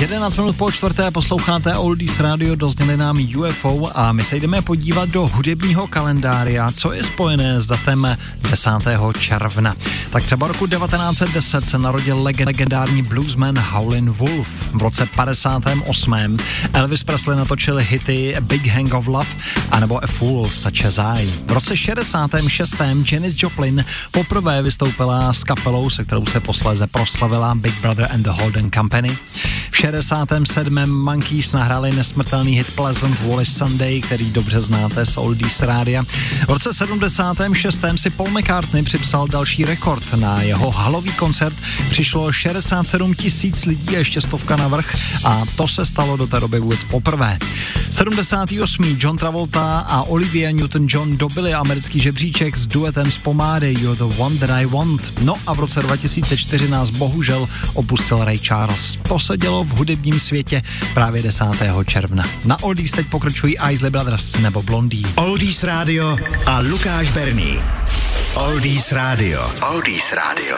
11 minut po čtvrté posloucháte Oldies Radio, dozněli nám UFO a my se jdeme podívat do hudebního kalendária, co je spojené s datem 10. června. Tak třeba roku 1910 se narodil legendární bluesman Howlin' Wolf. V roce 58. Elvis Presley natočil hity Big Hang of Love anebo A Fool Such As I. V roce 66. Janis Joplin poprvé vystoupila s kapelou, se kterou se posléze proslavila Big Brother and the Holden Company. V 67. Monkeys nahráli nesmrtelný hit Pleasant Wallace Sunday, který dobře znáte z Oldies Rádia. V roce 76. si Paul McCartney připsal další rekord. Na jeho halový koncert přišlo 67 tisíc lidí a ještě stovka na vrch a to se stalo do té doby vůbec poprvé. 78. John Travolta a Olivia Newton-John dobili americký žebříček s duetem z pomády You're the One That I Want. No a v roce 2004 nás bohužel opustil Ray Charles. To se dělo v hudebním světě právě 10. června. Na Oldies teď pokračují Isley Brothers nebo Blondie. Oldies Radio a Lukáš Berný. Oldies Radio. Oldies Radio.